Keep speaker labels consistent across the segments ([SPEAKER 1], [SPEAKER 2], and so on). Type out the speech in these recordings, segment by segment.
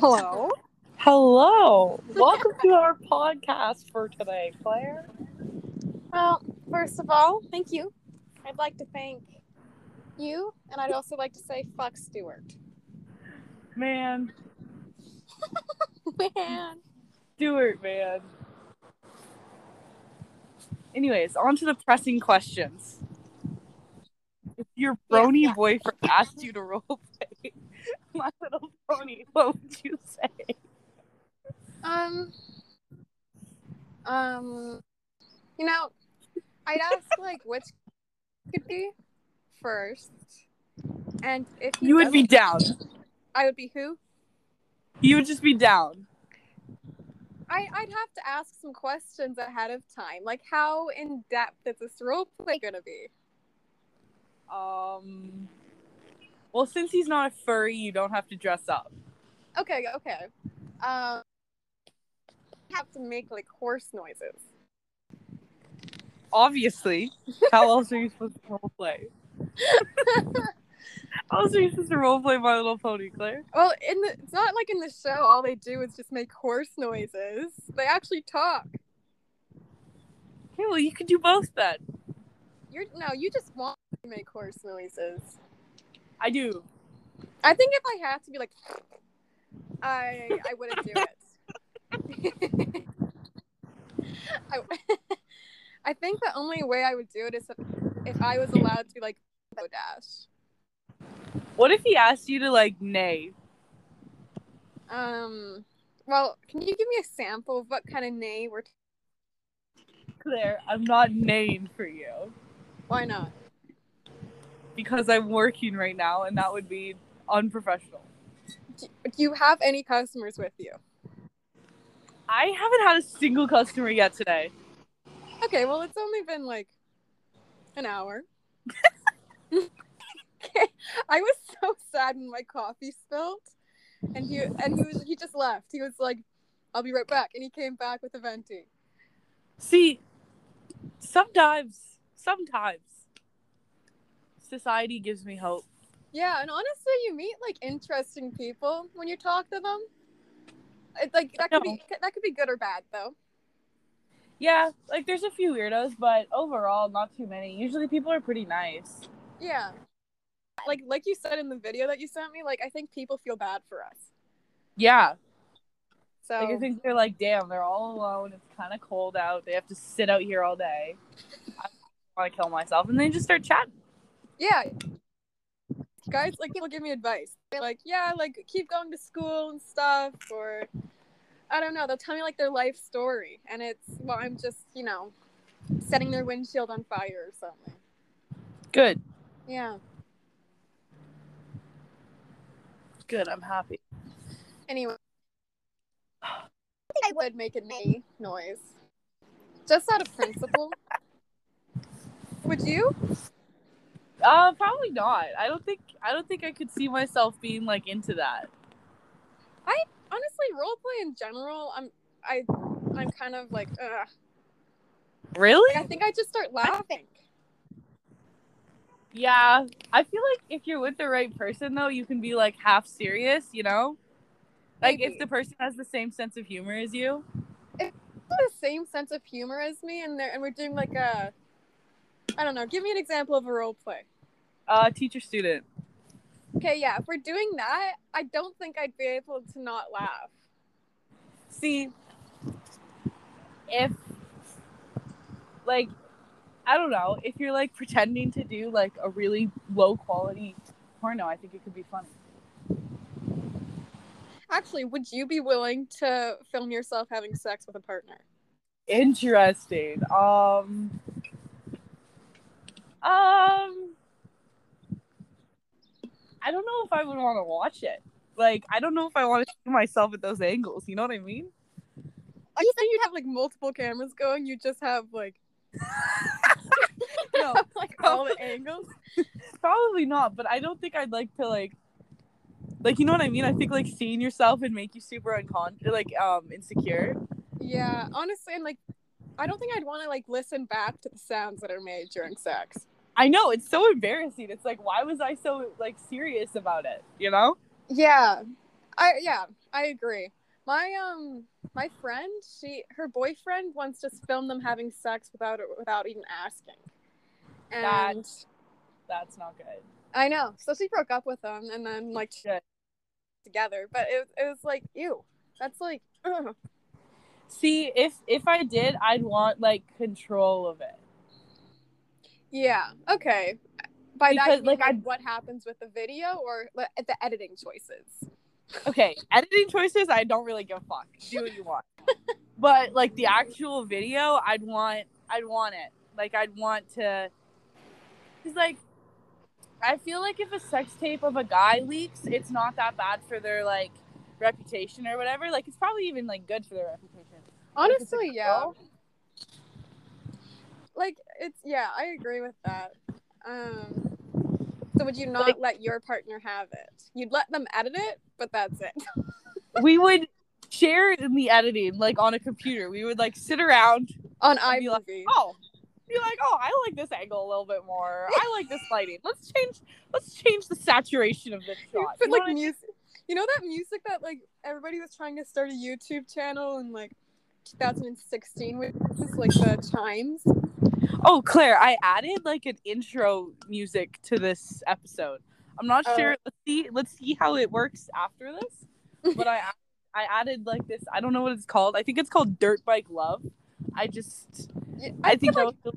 [SPEAKER 1] Hello.
[SPEAKER 2] Hello. Welcome to our podcast for today, Claire.
[SPEAKER 1] Well, first of all, thank you. I'd like to thank you, and I'd also like to say fuck Stuart.
[SPEAKER 2] Man,
[SPEAKER 1] Man.
[SPEAKER 2] Stuart, man. Anyways, on to the pressing questions. If your brony
[SPEAKER 1] yeah.
[SPEAKER 2] boyfriend asked you to roleplay My Little Pony, what would you say?
[SPEAKER 1] Um. Um. You know, I'd ask like which could be first, and if
[SPEAKER 2] You would be down.
[SPEAKER 1] I would be who?
[SPEAKER 2] You would just be down.
[SPEAKER 1] I, I'd have to ask some questions ahead of time, like how in depth is this role play gonna be?
[SPEAKER 2] Um. Well, since he's not a furry, you don't have to dress up.
[SPEAKER 1] Okay, okay. Um, have to make like horse noises.
[SPEAKER 2] Obviously. How else are you supposed to roleplay? How else are you supposed to roleplay My Little Pony, Claire?
[SPEAKER 1] Well, in the it's not like in the show all they do is just make horse noises. They actually talk.
[SPEAKER 2] Okay, well, you could do both then.
[SPEAKER 1] You're no, you just want to make horse noises.
[SPEAKER 2] I do.
[SPEAKER 1] I think if I had to be like, I I wouldn't do it. I, I think the only way I would do it is if, if I was allowed to like go dash.
[SPEAKER 2] What if he asked you to, like, nay?
[SPEAKER 1] Um. Well, can you give me a sample of what kind of nay we're? T-
[SPEAKER 2] Claire, I'm not neighing for you
[SPEAKER 1] Why not?
[SPEAKER 2] Because I'm working right now and that would be unprofessional.
[SPEAKER 1] Do, you have any customers with you?
[SPEAKER 2] I haven't had a single customer yet today.
[SPEAKER 1] Okay, well, it's only been like an hour. I was so sad when my coffee spilled, and he and he was he just left. He was like, "I'll be right back," and he came back with a venti.
[SPEAKER 2] See, sometimes, sometimes society gives me hope.
[SPEAKER 1] Yeah, and honestly, you meet like interesting people when you talk to them. It's like that could be that could be good or bad though.
[SPEAKER 2] Yeah, like there's a few weirdos, but overall, not too many. Usually, people are pretty nice.
[SPEAKER 1] Yeah, like like you said in the video that you sent me, like I think people feel bad for us.
[SPEAKER 2] Yeah,
[SPEAKER 1] So
[SPEAKER 2] like I think they're like, damn, they're all alone. It's kind of cold out. They have to sit out here all day. I want to kill myself, and they just start chatting.
[SPEAKER 1] Yeah. Guys like people give me advice. They're like yeah like keep going to school and stuff or i don't know they'll tell me like their life story and it's well i'm just you know setting their windshield on fire or something.
[SPEAKER 2] Good,
[SPEAKER 1] yeah.
[SPEAKER 2] Good. I'm happy.
[SPEAKER 1] anyway. I think i would make a knee noise. Just out of principle. Would you
[SPEAKER 2] Uh, probably not. I don't think. I don't think I could see myself being like into that.
[SPEAKER 1] I honestly roleplay in general i'm i i'm kind of like ugh.
[SPEAKER 2] Really?
[SPEAKER 1] i think i just start laughing
[SPEAKER 2] Yeah, I feel like if you're with the right person though, you can be like half serious, you know? Like
[SPEAKER 1] Maybe.
[SPEAKER 2] if the person has the same sense of humor as you.
[SPEAKER 1] the same sense of humor as me and they're and we're doing like a I don't know, give me an example of a role play.
[SPEAKER 2] Uh teacher student.
[SPEAKER 1] Okay, yeah, if we're doing that, I don't think I'd be able to not laugh.
[SPEAKER 2] See if like I don't know, if you're like pretending to do like a really low quality porno, I think it could be funny.
[SPEAKER 1] Actually, would you be willing to film yourself having sex with a partner?
[SPEAKER 2] Interesting. Um Um I don't know if I would want to watch it. Like I don't know if I want to see myself at those angles, you know what I mean?
[SPEAKER 1] I you think you'd have like multiple cameras going, you just have like
[SPEAKER 2] No,
[SPEAKER 1] like all the angles.
[SPEAKER 2] probably not, but I don't think I'd like to like like you know what I mean? I think like seeing yourself would make you super uncon like um insecure.
[SPEAKER 1] Yeah, honestly, and like I don't think I'd want to like listen back to the sounds that are made during sex.
[SPEAKER 2] I know, it's so embarrassing. It's like why was I so like serious about it, you know?
[SPEAKER 1] Yeah. I yeah. I agree. My um my friend, she her boyfriend wants to film them having sex without without even asking. And
[SPEAKER 2] That's- That's not good.
[SPEAKER 1] I know. So she broke up with him and then like
[SPEAKER 2] Good.
[SPEAKER 1] together. But it it was like, ew. That's like ugh.
[SPEAKER 2] See, if if I did, I'd want like control of it.
[SPEAKER 1] Yeah. Okay. By that,
[SPEAKER 2] Because,
[SPEAKER 1] mean,
[SPEAKER 2] like,
[SPEAKER 1] like,
[SPEAKER 2] I-
[SPEAKER 1] what happens with the video or like, the editing choices?
[SPEAKER 2] Okay, editing choices, I don't really give a fuck. Do what you want. but like the actual video, I'd want, I'd want it. Like I'd want to, cause like, I feel like if a sex tape of a guy leaks, it's not that bad for their like reputation or whatever. Like it's probably even like good for their reputation. Like, if it's a
[SPEAKER 1] Honestly, yeah.
[SPEAKER 2] girl-
[SPEAKER 1] Like it's yeah, I agree with that. Um so would you not
[SPEAKER 2] Like-
[SPEAKER 1] let your partner have it? You'd let them edit it, but that's it.
[SPEAKER 2] we would share in the editing like on a computer. We would like sit around
[SPEAKER 1] On
[SPEAKER 2] I'd be like,
[SPEAKER 1] iMovie.
[SPEAKER 2] oh be like oh i like this angle a little bit more i like this lighting let's change let's change the saturation of this
[SPEAKER 1] You
[SPEAKER 2] shot
[SPEAKER 1] put
[SPEAKER 2] You know
[SPEAKER 1] like
[SPEAKER 2] what I mean?
[SPEAKER 1] music. You know that music that like everybody was trying to start a YouTube channel in like 2016 with just like the chimes.
[SPEAKER 2] Oh claire i added like an intro music to this episode i'm not
[SPEAKER 1] Oh.
[SPEAKER 2] sure let's see let's see how it works after this but i i added like this i don't know what it's called i think it's called dirt bike love i just
[SPEAKER 1] Yeah,
[SPEAKER 2] i think that
[SPEAKER 1] like,
[SPEAKER 2] was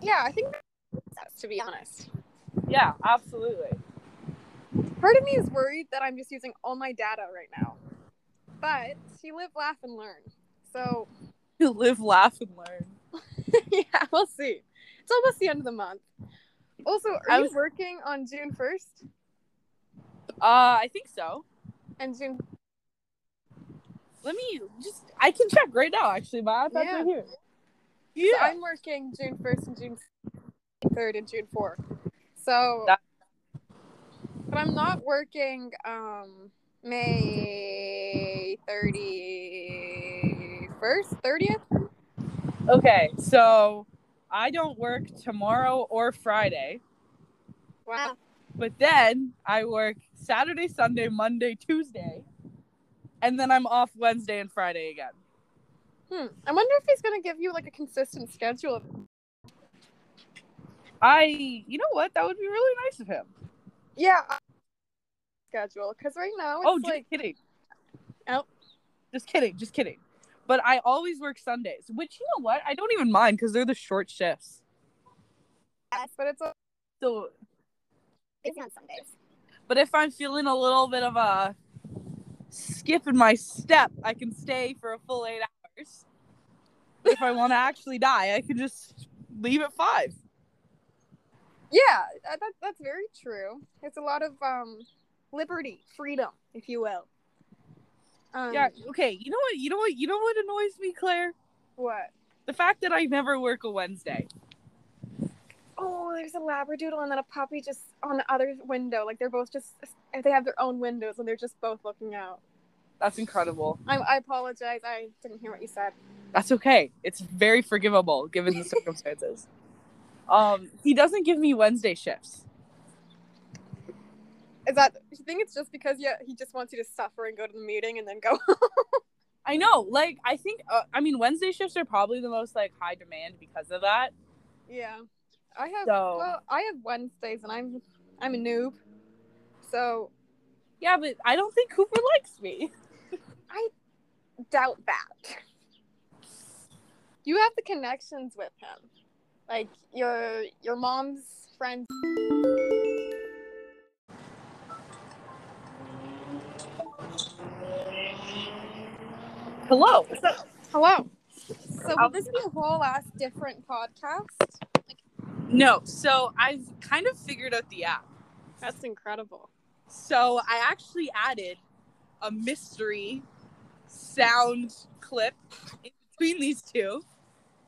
[SPEAKER 1] yeah, I think that's to be honest.
[SPEAKER 2] yeah absolutely
[SPEAKER 1] Part of me is worried that I'm just using all my data right now. But you live, laugh, and learn. So you
[SPEAKER 2] live laugh and learn
[SPEAKER 1] yeah, we'll see. It's almost the end of the month. Also, are
[SPEAKER 2] I
[SPEAKER 1] you working on June first
[SPEAKER 2] uh i think so
[SPEAKER 1] and June?
[SPEAKER 2] let me just i can check right now actually my ipad's
[SPEAKER 1] Yeah.
[SPEAKER 2] right here
[SPEAKER 1] So
[SPEAKER 2] yeah
[SPEAKER 1] I'm working June first and June third and June fourth. So,
[SPEAKER 2] That-
[SPEAKER 1] but I'm not working um May thirty first, thirtieth.
[SPEAKER 2] Okay, so I don't work tomorrow or Friday,
[SPEAKER 1] Wow.
[SPEAKER 2] but then I work Saturday, Sunday, Monday, Tuesday, and then I'm off Wednesday and Friday again.
[SPEAKER 1] Hmm. I wonder if he's gonna give you like a consistent schedule.
[SPEAKER 2] I, you know what? That would be really nice of him.
[SPEAKER 1] Yeah. Schedule because right now it's
[SPEAKER 2] oh, just
[SPEAKER 1] like
[SPEAKER 2] kidding.
[SPEAKER 1] Oh.
[SPEAKER 2] Just kidding, just kidding. But I always work Sundays, which you know what? I don't even mind because they're the short shifts.
[SPEAKER 1] yes, but it's
[SPEAKER 2] So,
[SPEAKER 1] busy on Sundays.
[SPEAKER 2] but if I'm feeling a little bit of a skip in my step, I can stay for a full eight hours. If I want to actually die, I can just leave at five.
[SPEAKER 1] Yeah, that, that's very true. It's a lot of um liberty, freedom, if you will. Um,
[SPEAKER 2] Yeah. Okay. You know what? You know what? You know what annoys me, Claire?
[SPEAKER 1] What?
[SPEAKER 2] The fact that I never work a Wednesday.
[SPEAKER 1] Oh, there's a labradoodle and then a puppy just on the other window. Like they're both just they have their own windows and they're just both looking out.
[SPEAKER 2] That's incredible.
[SPEAKER 1] I, I apologize. I didn't hear what you said.
[SPEAKER 2] That's okay. It's very forgivable given the circumstances. Um, he doesn't give me Wednesday shifts.
[SPEAKER 1] Is that you think it's just because yeah he just wants you to suffer and go to the meeting and then go?
[SPEAKER 2] I know. Like, I think. Uh, I mean, Wednesday shifts are probably the most like high demand because of that.
[SPEAKER 1] yeah, I have.
[SPEAKER 2] So-
[SPEAKER 1] Well, I have Wednesdays and I'm I'm a noob, so
[SPEAKER 2] Yeah, but I don't think Cooper likes me.
[SPEAKER 1] I doubt that. You have the connections with him, like your your mom's friends.
[SPEAKER 2] Hello.
[SPEAKER 1] Hello. So will this be a whole ass different podcast?
[SPEAKER 2] No. So I've kind of figured out the app.
[SPEAKER 1] That's incredible.
[SPEAKER 2] So I actually added a mystery sound clip in between these two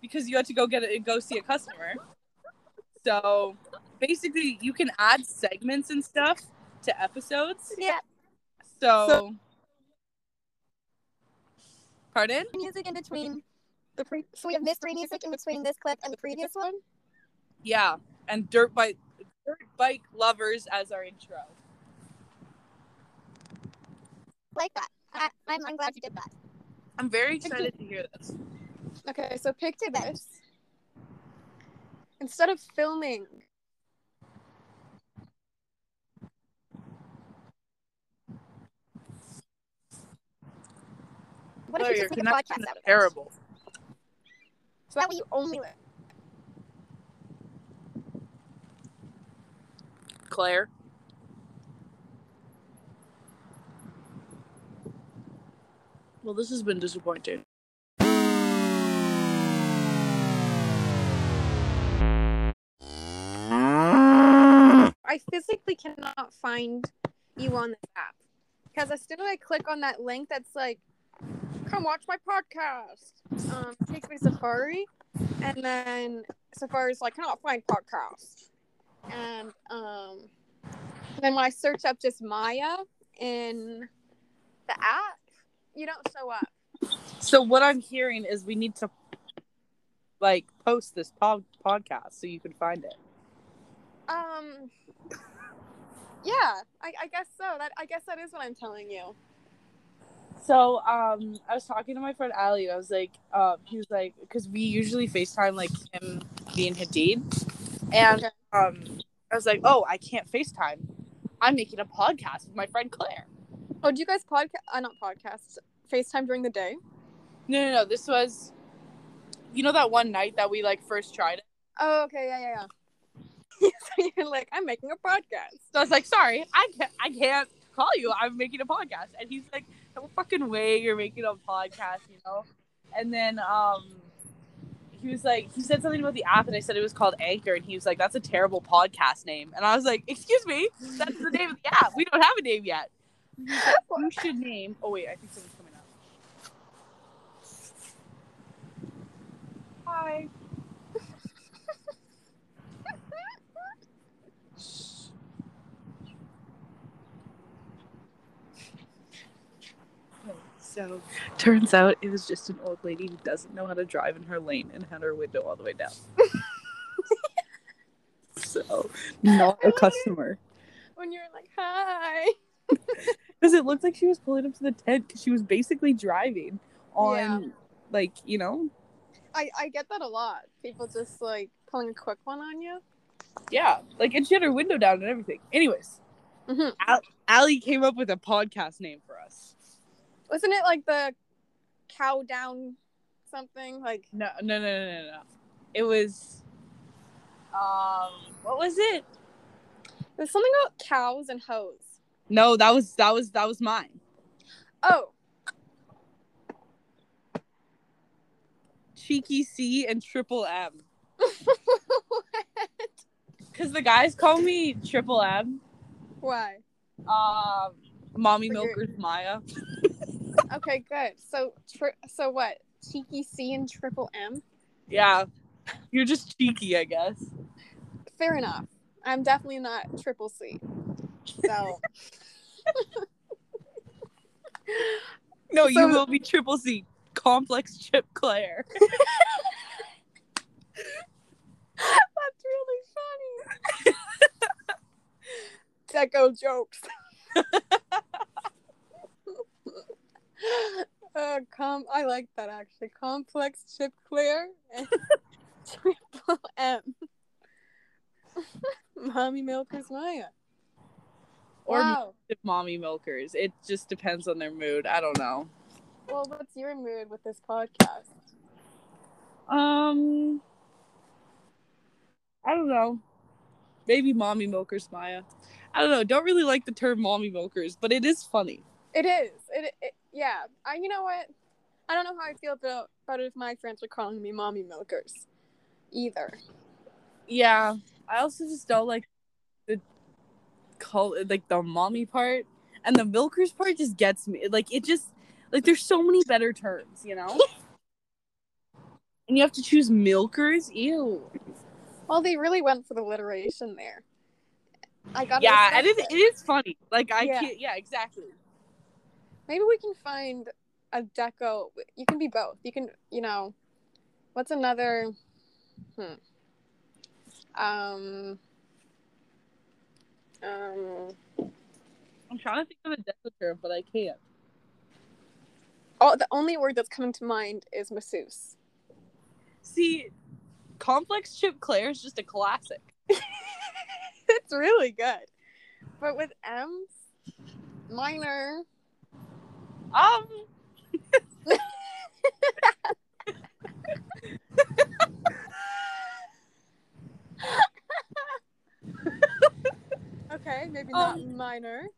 [SPEAKER 2] because you had to go get it and go see a customer. So basically, you can add segments and stuff to episodes.
[SPEAKER 1] Yeah.
[SPEAKER 2] So,
[SPEAKER 1] So-
[SPEAKER 2] pardon?
[SPEAKER 1] Music in between the pre. So we have mystery music in between this clip and the previous one.
[SPEAKER 2] Yeah, and dirt bike, dirt bike lovers as our intro.
[SPEAKER 3] like that. I, I'm, I'm glad you did that.
[SPEAKER 2] I'm very excited to hear this.
[SPEAKER 1] Okay, so picture this. Instead of filming,
[SPEAKER 3] What
[SPEAKER 2] Claire,
[SPEAKER 3] if you
[SPEAKER 2] your
[SPEAKER 3] just make a podcast
[SPEAKER 2] connection is
[SPEAKER 3] out of it?
[SPEAKER 2] terrible.
[SPEAKER 3] So that way you only.
[SPEAKER 2] Claire. Well, this has been disappointing.
[SPEAKER 1] I physically cannot find you on this app. Because as soon as I click on that link that's like, come watch my podcast, um, takes me to Safari. And then Safari's like, cannot find podcast. And um, then when I search up just Maya in the app, you don't show up.
[SPEAKER 2] So what I'm hearing is we need to like post this pod- podcast so you can find it.
[SPEAKER 1] Um, yeah, I, I guess so. That I guess that is what I'm telling you.
[SPEAKER 2] So um, I was talking to my friend Ali. And I was like, um, he was like, because we usually Facetime like him being Hadid, and um, I was like, oh, I can't Facetime. I'm making a podcast with my friend Claire.
[SPEAKER 1] Oh, do you guys podcast? Uh, not podcast. FaceTime during the day.
[SPEAKER 2] No, no, no. This was, you know, that one night that we like first tried it.
[SPEAKER 1] Oh, okay, yeah, yeah, yeah. so you're like, I'm making a podcast.
[SPEAKER 2] So I was like, sorry, I can't, I can't call you. I'm making a podcast. And he's like, fucking way you're making a podcast, you know? And then um, he was like, he said something about the app, and I said it was called Anchor, and he was like, that's a terrible podcast name. And I was like, excuse me, that's the name of the app. We don't have a name yet. Like, you should name. Oh wait, I think someone's coming up. Hi. So, turns out it was just an old lady who doesn't know how to drive in her lane and had her window all the way down. so, not a customer.
[SPEAKER 1] When you're like, hi.
[SPEAKER 2] Because it looked like she was pulling up to the tent because she was basically driving on,
[SPEAKER 1] Yeah.
[SPEAKER 2] like, you know,
[SPEAKER 1] I I get that a lot. People just like pulling a quick one on you.
[SPEAKER 2] yeah, like, and she had her window down and everything. Anyways,
[SPEAKER 1] Mhm.
[SPEAKER 2] Al- Allie came up with a podcast name for us.
[SPEAKER 1] Wasn't it like the cow down something? Like
[SPEAKER 2] No, no, no, no, no, no. It was, um, what was it?
[SPEAKER 1] It was something about cows and hoes.
[SPEAKER 2] No, that was that was that was mine.
[SPEAKER 1] Oh,
[SPEAKER 2] Cheeky C and Triple M. Cause the guys call me Triple M.
[SPEAKER 1] why?
[SPEAKER 2] Um, mommy milkers Maya.
[SPEAKER 1] Okay, good. So tri- so what? Cheeky C and triple M.
[SPEAKER 2] Yeah, you're just cheeky, I guess.
[SPEAKER 1] Fair enough. I'm definitely not triple C. So
[SPEAKER 2] No, you
[SPEAKER 1] So-
[SPEAKER 2] will be Triple C. Complex Chip Claire.
[SPEAKER 1] That's really funny. Deco jokes. Uh, com- I like that actually. Complex chip clear and triple M. Mommy milkers Maya.
[SPEAKER 2] Or
[SPEAKER 1] wow.
[SPEAKER 2] mommy milkers. It just depends on their mood. I don't know.
[SPEAKER 1] Well, what's your mood with this podcast?
[SPEAKER 2] Um, I don't know. Maybe mommy milkers, Maya. I don't know. Don't really like the term mommy milkers, but it is funny.
[SPEAKER 1] It is. It, it yeah. I you know what? I don't know how I feel about, about it if my friends are calling me mommy milkers. Either.
[SPEAKER 2] Yeah, I also just don't like the call like the mommy part and the milkers part just gets me. Like it just like there's so many better terms, you know. and you have to choose milkers. Ew.
[SPEAKER 1] Well, they really went for the alliteration there. I got
[SPEAKER 2] Yeah, and it, it is funny. Like I
[SPEAKER 1] Yeah.
[SPEAKER 2] can't. Yeah, exactly.
[SPEAKER 1] Maybe we can find a deco. You can be both. You can, you know, what's another? Hmm. Um. Um.
[SPEAKER 2] I'm trying to think of a deco term, but I can't.
[SPEAKER 1] all the only word that's coming to mind is masseuse.
[SPEAKER 2] See, complex chip Claire is just a classic.
[SPEAKER 1] it's really good. But with M's, minor.
[SPEAKER 2] Um,
[SPEAKER 1] Okay, maybe not
[SPEAKER 2] Um.
[SPEAKER 1] minor.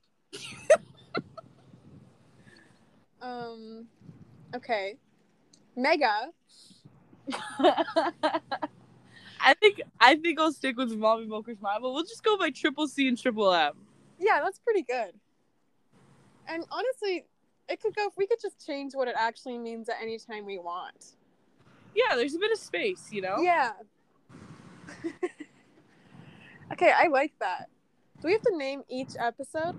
[SPEAKER 1] um, okay, mega.
[SPEAKER 2] I think I think I'll stick with Mommy Milker's Mile, but we'll just go by triple C and triple M.
[SPEAKER 1] Yeah, that's pretty good. And honestly, it could go. We could just change what it actually means at any time we want.
[SPEAKER 2] Yeah, there's a bit of space, you know.
[SPEAKER 1] Yeah. okay, I like that. Do we have to name each episode?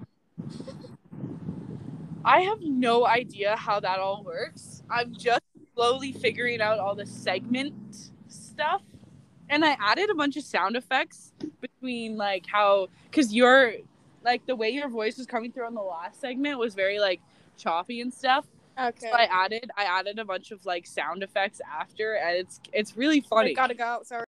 [SPEAKER 2] I have no idea how that all works. I'm just slowly figuring out all the segment stuff. And I added a bunch of sound effects between like how cuz your like the way your voice was coming through on the last segment was very like choppy and stuff.
[SPEAKER 1] Okay.
[SPEAKER 2] So I added I added a bunch of like sound effects after and it's it's really funny.
[SPEAKER 1] I
[SPEAKER 2] funny.
[SPEAKER 1] gotta go. Sorry.